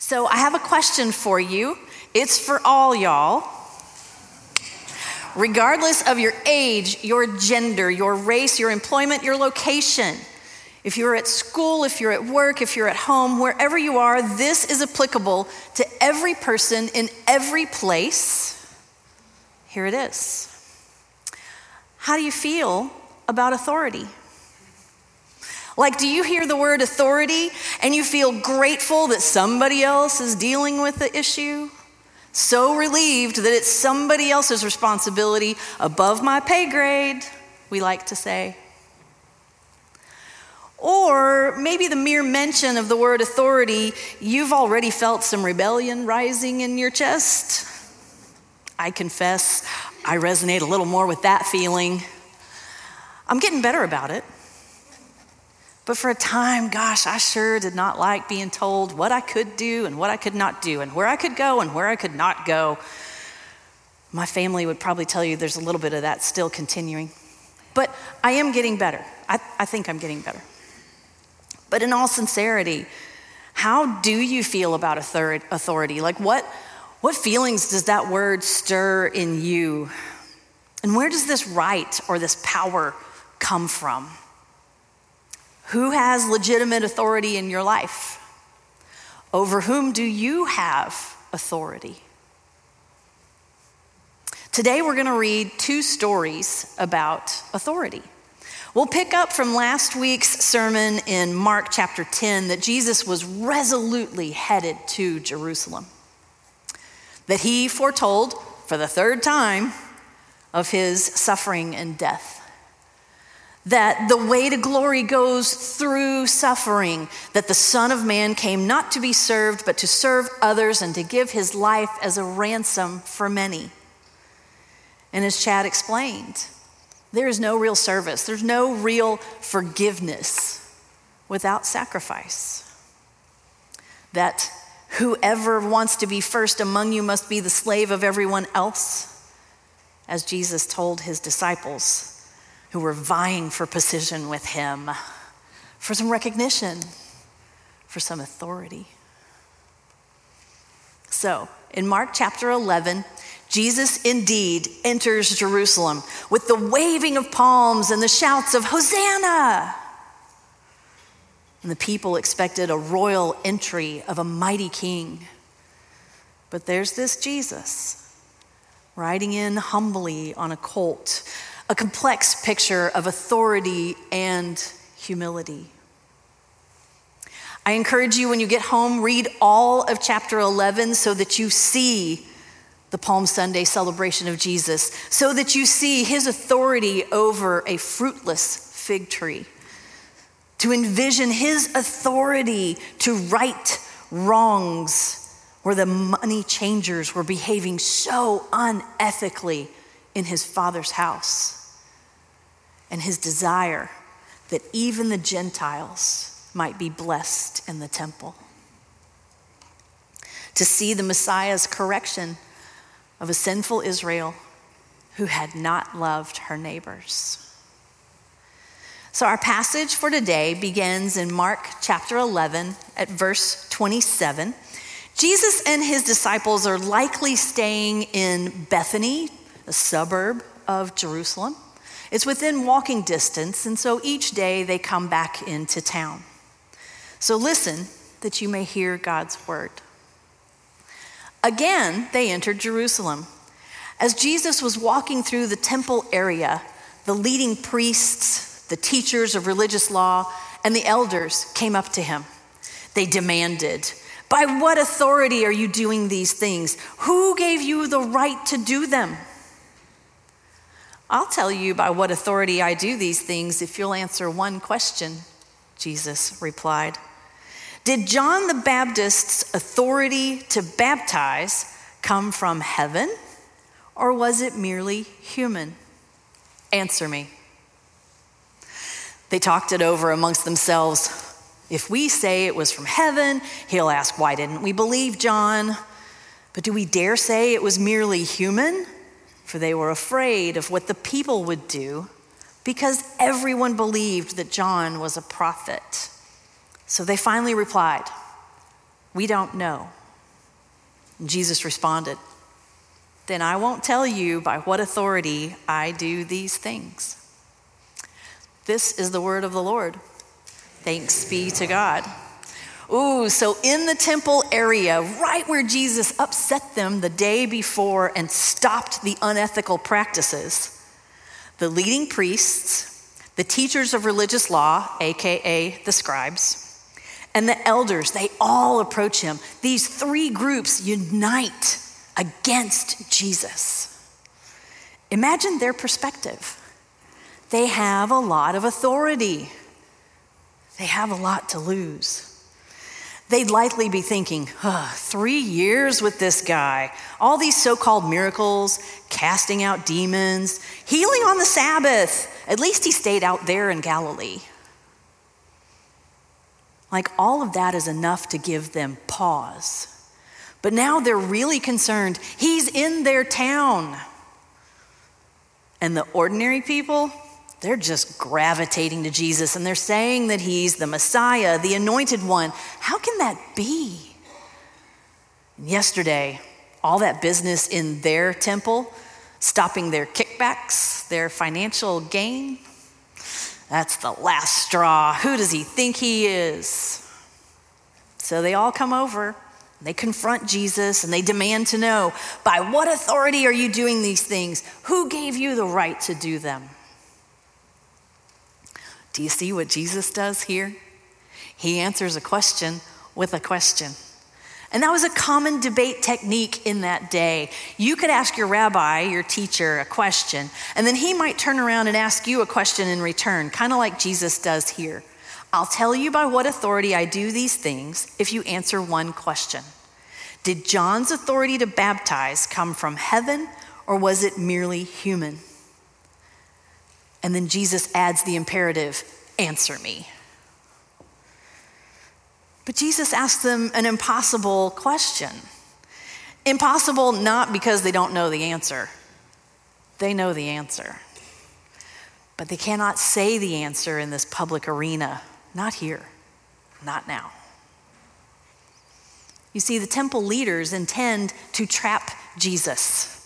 So I have a question for you. It's for all y'all. Regardless of your age, your gender, your race, your employment, your location, if you're at school, if you're at work, if you're at home, wherever you are, this is applicable to every person in every place. Here it is. How do you feel about authority? Like, do you hear the word authority and you feel grateful that somebody else is dealing with the issue? So relieved that it's somebody else's responsibility above my pay grade, we like to say. Or maybe the mere mention of the word authority, you've already felt some rebellion rising in your chest. I confess, I resonate a little more with that feeling. I'm getting better about it. But for a time, gosh, I sure did not like being told what I could do and what I could not do, and where I could go and where I could not go. My family would probably tell you there's a little bit of that still continuing. But I am getting better. I, I think I'm getting better. But in all sincerity, how do you feel about authority? Like, what, what feelings does that word stir in you? And where does this right or this power come from? Who has legitimate authority in your life? Over whom do you have authority? Today, we're going to read two stories about authority. We'll pick up from last week's sermon in Mark chapter 10 that Jesus was resolutely headed to Jerusalem, that he foretold for the third time of his suffering and death. That the way to glory goes through suffering, that the Son of Man came not to be served, but to serve others and to give his life as a ransom for many. And as Chad explained, there is no real service, there's no real forgiveness without sacrifice. That whoever wants to be first among you must be the slave of everyone else, as Jesus told his disciples who were vying for position with him, for some recognition, for some authority. So, in Mark chapter 11, Jesus indeed enters Jerusalem with the waving of palms and the shouts of Hosanna. And the people expected a royal entry of a mighty king. But there's this Jesus riding in humbly on a colt, a complex picture of authority and humility. I encourage you when you get home, read all of chapter 11 so that you see the Palm Sunday celebration of Jesus, so that you see his authority over a fruitless fig tree, to envision his authority to right wrongs where the money changers were behaving so unethically in his father's house, and his desire that even the Gentiles might be blessed in the temple. To see the Messiah's correction of a sinful Israel who had not loved her neighbors. So, our passage for today begins in Mark chapter 11 at verse 27. Jesus and his disciples are likely staying in Bethany, a suburb of Jerusalem. It's within walking distance, and so each day they come back into town. So, listen that you may hear God's word. Again, they entered Jerusalem. As Jesus was walking through the temple area, the leading priests, the teachers of religious law, and the elders came up to him. They demanded, By what authority are you doing these things? Who gave you the right to do them? I'll tell you by what authority I do these things if you'll answer one question, Jesus replied. Did John the Baptist's authority to baptize come from heaven, or was it merely human? Answer me. They talked it over amongst themselves. If we say it was from heaven, he'll ask, Why didn't we believe John? But do we dare say it was merely human? For they were afraid of what the people would do because everyone believed that John was a prophet. So they finally replied, We don't know. And Jesus responded, Then I won't tell you by what authority I do these things. This is the word of the Lord. Thanks be to God. Ooh, so in the temple area, right where Jesus upset them the day before and stopped the unethical practices, the leading priests, the teachers of religious law, AKA the scribes, and the elders, they all approach him. These three groups unite against Jesus. Imagine their perspective. They have a lot of authority, they have a lot to lose. They'd likely be thinking, huh, three years with this guy, all these so called miracles, casting out demons, healing on the Sabbath. At least he stayed out there in Galilee. Like all of that is enough to give them pause. But now they're really concerned. He's in their town. And the ordinary people, they're just gravitating to Jesus and they're saying that he's the Messiah, the anointed one. How can that be? Yesterday, all that business in their temple, stopping their kickbacks, their financial gain, that's the last straw. Who does he think he is? So they all come over. They confront Jesus and they demand to know by what authority are you doing these things? Who gave you the right to do them? Do you see what Jesus does here? He answers a question with a question. And that was a common debate technique in that day. You could ask your rabbi, your teacher, a question, and then he might turn around and ask you a question in return, kind of like Jesus does here. I'll tell you by what authority I do these things if you answer one question. Did John's authority to baptize come from heaven or was it merely human? And then Jesus adds the imperative answer me. But Jesus asks them an impossible question. Impossible not because they don't know the answer, they know the answer. But they cannot say the answer in this public arena. Not here, not now. You see, the temple leaders intend to trap Jesus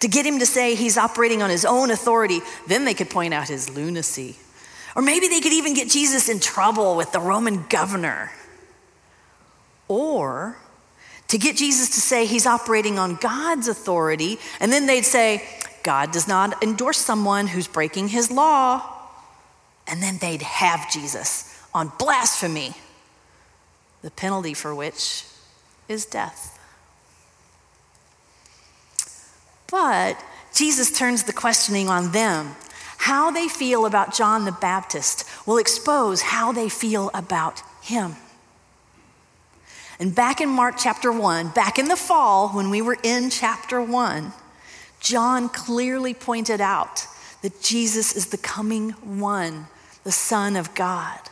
to get him to say he's operating on his own authority. Then they could point out his lunacy. Or maybe they could even get Jesus in trouble with the Roman governor. Or to get Jesus to say he's operating on God's authority, and then they'd say, God does not endorse someone who's breaking his law. And then they'd have Jesus on blasphemy, the penalty for which is death. But Jesus turns the questioning on them. How they feel about John the Baptist will expose how they feel about him. And back in Mark chapter 1, back in the fall when we were in chapter 1, John clearly pointed out that Jesus is the coming one, the Son of God.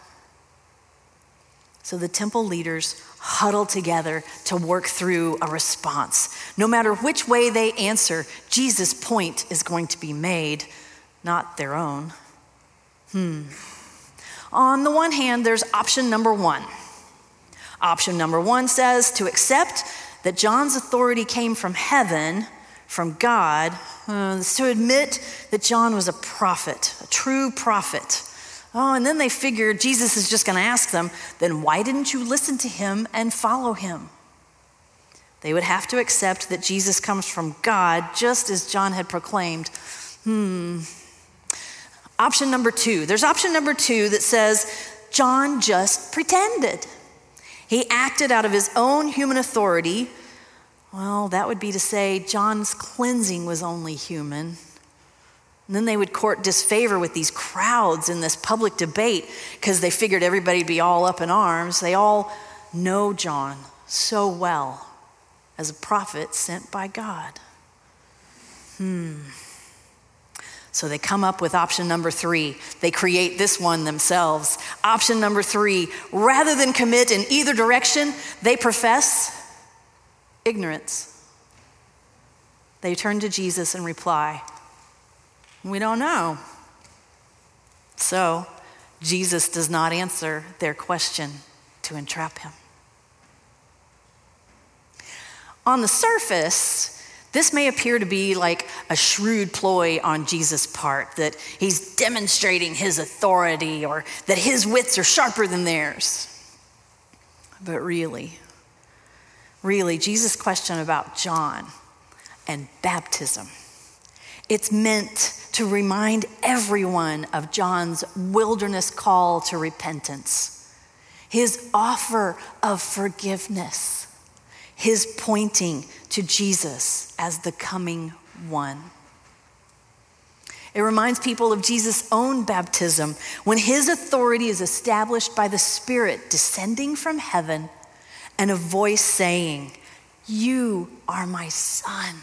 So the temple leaders huddle together to work through a response. No matter which way they answer, Jesus' point is going to be made, not their own. Hmm. On the one hand, there's option number one. Option number one says to accept that John's authority came from heaven, from God, uh, to admit that John was a prophet, a true prophet Oh, and then they figured Jesus is just going to ask them, then why didn't you listen to him and follow him? They would have to accept that Jesus comes from God, just as John had proclaimed. Hmm. Option number two there's option number two that says John just pretended. He acted out of his own human authority. Well, that would be to say John's cleansing was only human. And then they would court disfavor with these crowds in this public debate because they figured everybody'd be all up in arms. They all know John so well as a prophet sent by God. Hmm. So they come up with option number three. They create this one themselves. Option number three rather than commit in either direction, they profess ignorance. They turn to Jesus and reply, we don't know. So, Jesus does not answer their question to entrap him. On the surface, this may appear to be like a shrewd ploy on Jesus' part, that he's demonstrating his authority or that his wits are sharper than theirs. But really, really, Jesus' question about John and baptism, it's meant to remind everyone of John's wilderness call to repentance, his offer of forgiveness his pointing to Jesus as the coming one. It reminds people of Jesus' own baptism when his authority is established by the Spirit descending from heaven and a voice saying, You are my Son,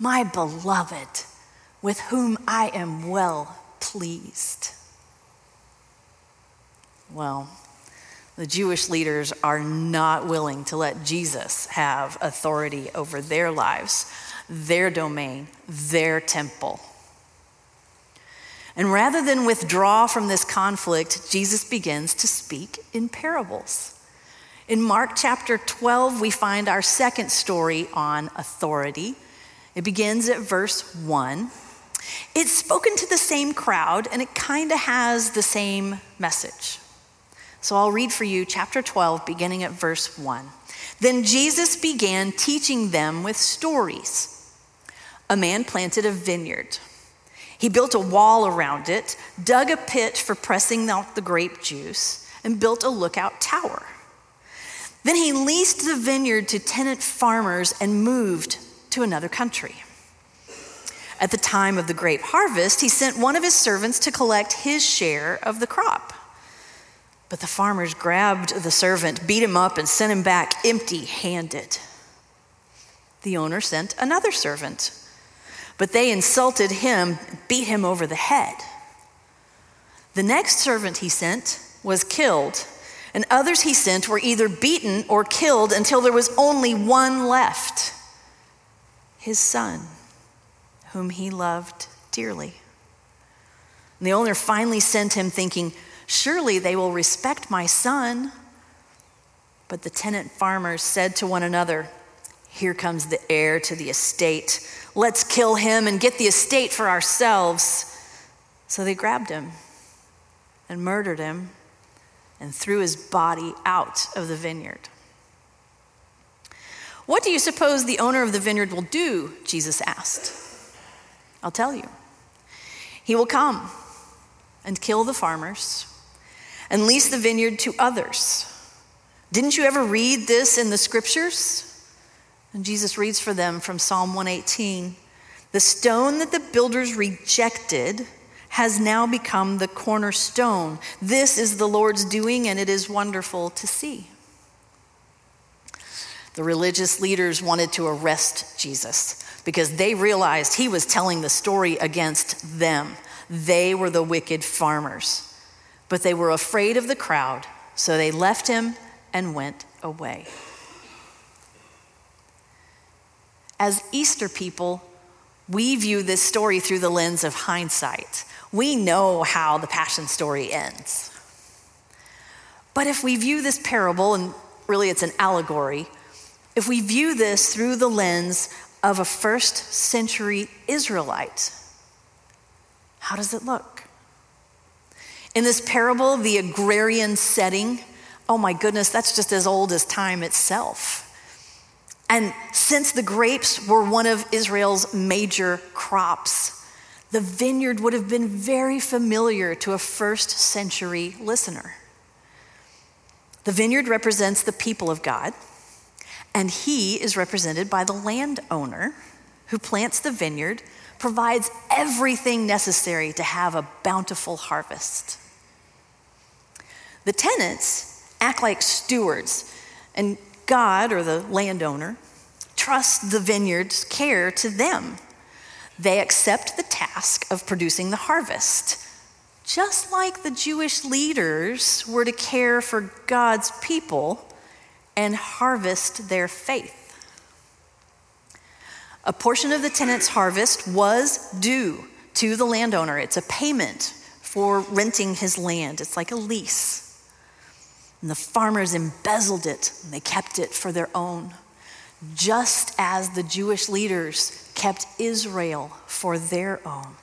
my beloved, with whom I am well pleased. Well, the Jewish leaders are not willing to let Jesus have authority over their lives, their domain, their temple. And rather than withdraw from this conflict, Jesus begins to speak in parables. In Mark chapter 12, we find our second story on authority. It begins at verse 1. It's spoken to the same crowd, and it kind of has the same message. So I'll read for you chapter 12, beginning at verse 1. Then Jesus began teaching them with stories. A man planted a vineyard. He built a wall around it, dug a pit for pressing out the grape juice, and built a lookout tower. Then he leased the vineyard to tenant farmers and moved to another country. At the time of the grape harvest, he sent one of his servants to collect his share of the crop. But the farmers grabbed the servant, beat him up, and sent him back empty handed. The owner sent another servant, but they insulted him, beat him over the head. The next servant he sent was killed, and others he sent were either beaten or killed until there was only one left his son, whom he loved dearly. And the owner finally sent him, thinking, Surely they will respect my son. But the tenant farmers said to one another, Here comes the heir to the estate. Let's kill him and get the estate for ourselves. So they grabbed him and murdered him and threw his body out of the vineyard. What do you suppose the owner of the vineyard will do? Jesus asked. I'll tell you. He will come and kill the farmers and lease the vineyard to others. Didn't you ever read this in the scriptures? And Jesus reads for them from Psalm 118 The stone that the builders rejected has now become the cornerstone. This is the Lord's doing, and it is wonderful to see. The religious leaders wanted to arrest Jesus because they realized he was telling the story against them. They were the wicked farmers. But they were afraid of the crowd, so they left him and went away. As Easter people, we view this story through the lens of hindsight. We know how the Passion story ends. But if we view this parable, and really it's an allegory, if we view this through the lens of a first century Israelite, how does it look? In this parable, the agrarian setting, oh my goodness, that's just as old as time itself. And since the grapes were one of Israel's major crops, the vineyard would have been very familiar to a first century listener. The vineyard represents the people of God, and he is represented by the landowner who plants the vineyard, provides everything necessary to have a bountiful harvest. The tenants act like stewards, and God, or the landowner, trusts the vineyard's care to them. They accept the task of producing the harvest, just like the Jewish leaders were to care for God's people and harvest their faith. A portion of the tenant's harvest was due to the landowner. It's a payment for renting his land, it's like a lease. And the farmers embezzled it and they kept it for their own. just as the Jewish leaders kept Israel for their own.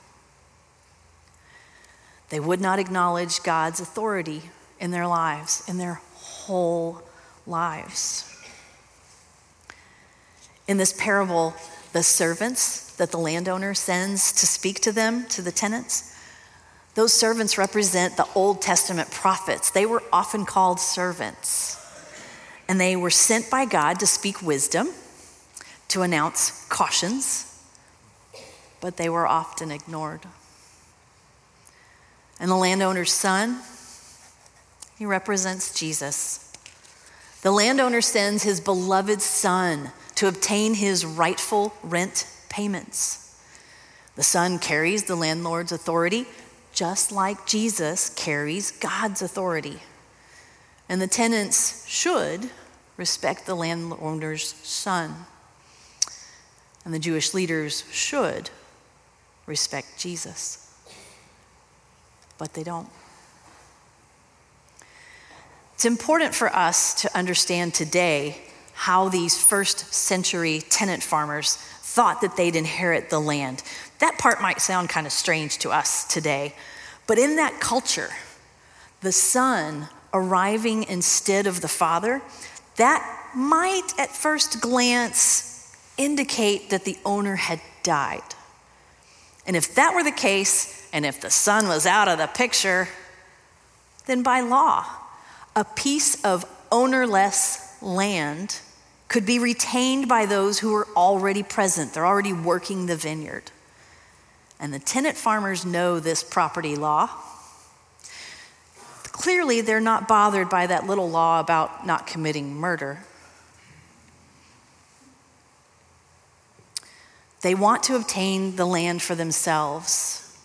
They would not acknowledge God's authority in their lives, in their whole lives. In this parable, the servants that the landowner sends to speak to them, to the tenants, those servants represent the Old Testament prophets. They were often called servants. And they were sent by God to speak wisdom, to announce cautions, but they were often ignored. And the landowner's son, he represents Jesus. The landowner sends his beloved son to obtain his rightful rent payments. The son carries the landlord's authority just like Jesus carries God's authority. And the tenants should respect the landowner's son. And the Jewish leaders should respect Jesus. But they don't. It's important for us to understand today how these first century tenant farmers thought that they'd inherit the land. That part might sound kind of strange to us today, but in that culture, the son arriving instead of the father, that might at first glance indicate that the owner had died. And if that were the case, and if the son was out of the picture, then by law, a piece of ownerless land could be retained by those who are already present. They're already working the vineyard. And the tenant farmers know this property law. Clearly, they're not bothered by that little law about not committing murder. They want to obtain the land for themselves.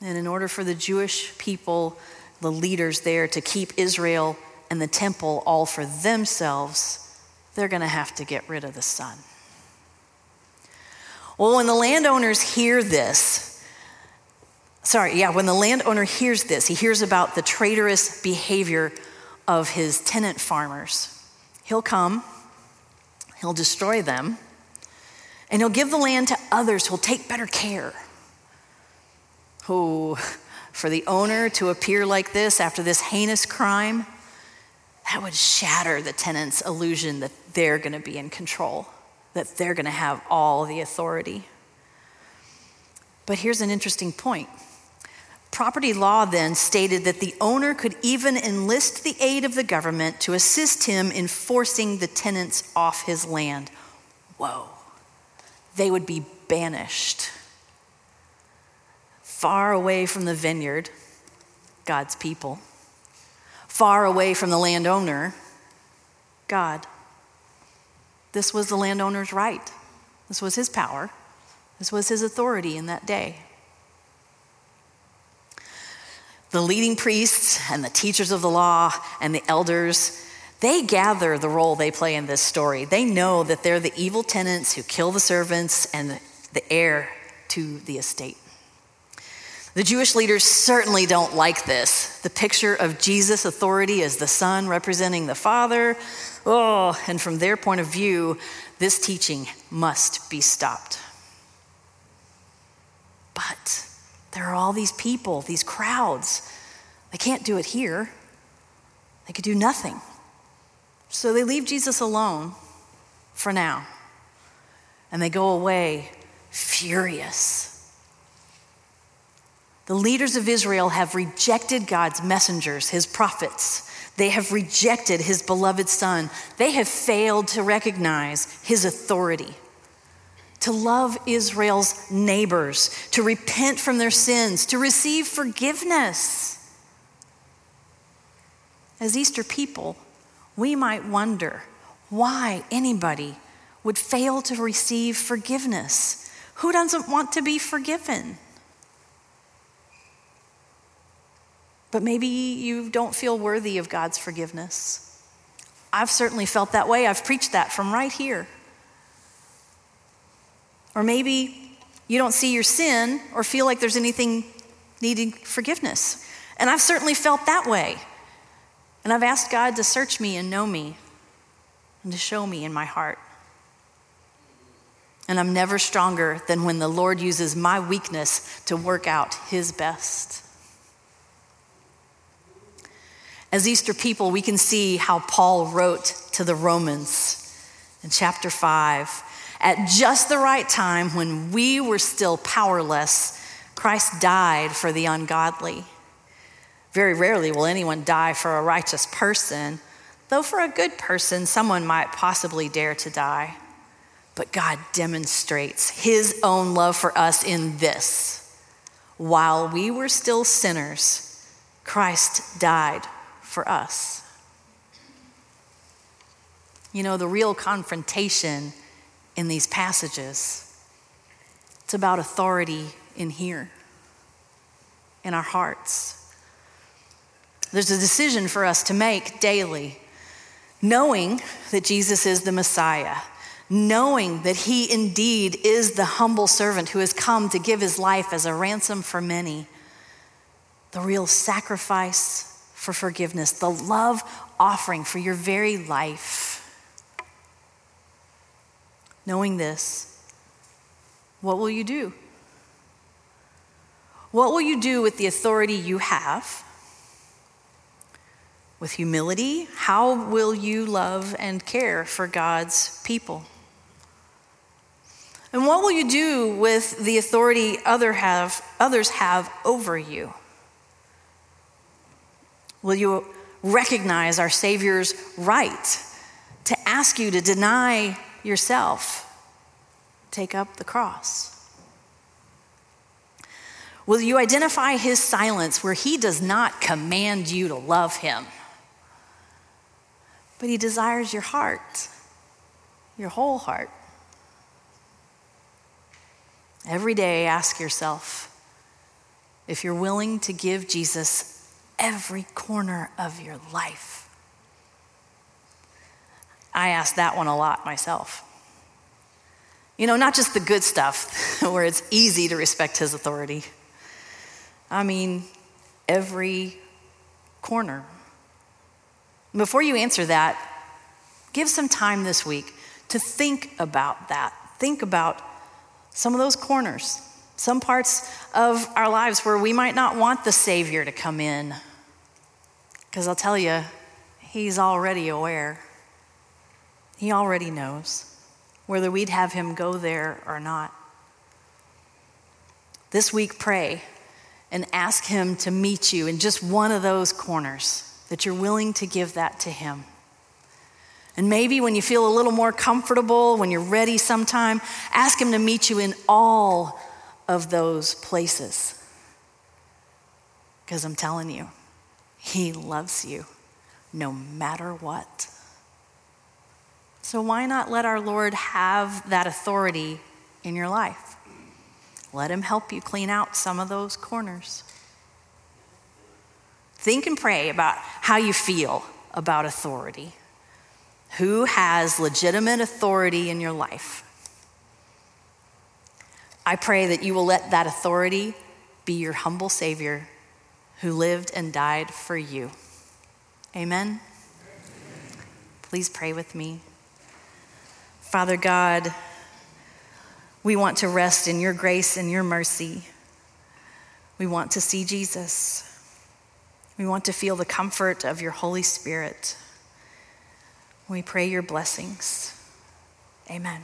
And in order for the Jewish people, the leaders there, to keep Israel and the temple all for themselves, they're going to have to get rid of the son. Well, when the landowners hear this, sorry, yeah, when the landowner hears this, he hears about the traitorous behavior of his tenant farmers. He'll come, he'll destroy them, and he'll give the land to others who'll take better care. Who, for the owner to appear like this after this heinous crime, that would shatter the tenant's illusion that they're going to be in control that they're going to have all the authority. But here's an interesting point. Property law then stated that the owner could even enlist the aid of the government to assist him in forcing the tenants off his land. Whoa. They would be banished far away from the vineyard, God's people, far away from the landowner, God. This was the landowner's right. This was his power. This was his authority in that day. The leading priests and the teachers of the law and the elders, they gather the role they play in this story. They know that they're the evil tenants who kill the servants and the heir to the estate. The Jewish leaders certainly don't like this. The picture of Jesus' authority as the Son representing the Father, Oh, and from their point of view, this teaching must be stopped. But there are all these people, these crowds. They can't do it here, they could do nothing. So they leave Jesus alone for now, and they go away furious. The leaders of Israel have rejected God's messengers, his prophets. They have rejected his beloved son. They have failed to recognize his authority, to love Israel's neighbors, to repent from their sins, to receive forgiveness. As Easter people, we might wonder why anybody would fail to receive forgiveness. Who doesn't want to be forgiven? But maybe you don't feel worthy of God's forgiveness. I've certainly felt that way. I've preached that from right here. Or maybe you don't see your sin or feel like there's anything needing forgiveness. And I've certainly felt that way. And I've asked God to search me and know me and to show me in my heart. and I'm never stronger than when the Lord uses my weakness to work out his best. As Easter people, we can see how Paul wrote to the Romans in chapter 5. At just the right time, when we were still powerless, Christ died for the ungodly. Very rarely will anyone die for a righteous person, though for a good person, someone might possibly dare to die. But God demonstrates his own love for us in this while we were still sinners, Christ died for us. You know, the real confrontation in these passages, it's about authority in here, in our hearts. There's a decision for us to make daily, knowing that Jesus is the Messiah knowing that he indeed is the humble servant who has come to give his life as a ransom for many, the real sacrifice for forgiveness, the love offering for your very life. Knowing this, what will you do? What will you do with the authority you have? With humility, how will you love and care for God's people? And what will you do with the authority other have, others have over you? Will you recognize our Savior's right to ask you to deny yourself, take up the cross? Will you identify his silence where he does not command you to love him, but he desires your heart, your whole heart? Every day, ask yourself if you're willing to give Jesus every corner of your life. I ask that one a lot myself. You know, not just the good stuff where it's easy to respect his authority. I mean, every corner. Before you answer that, give some time this week to think about that. Think about some of those corners, some parts of our lives where we might not want the Savior to come in. Because I'll tell you, He's already aware, He already knows whether we'd have Him go there or not. This week, pray and ask Him to meet you in just one of those corners, that you're willing to give that to Him. And maybe when you feel a little more comfortable, when you're ready sometime, ask Him to meet you in all of those places. Because I'm telling you, He loves you no matter what. So why not let our Lord have that authority in your life? Let Him help you clean out some of those corners. Think and pray about how you feel about authority. Who has legitimate authority in your life? I pray that you will let that authority be your humble Savior who lived and died for you. Amen. Please pray with me. Father God, we want to rest in your grace and your mercy. We want to see Jesus. We want to feel the comfort of your Holy Spirit. We pray your blessings. Amen.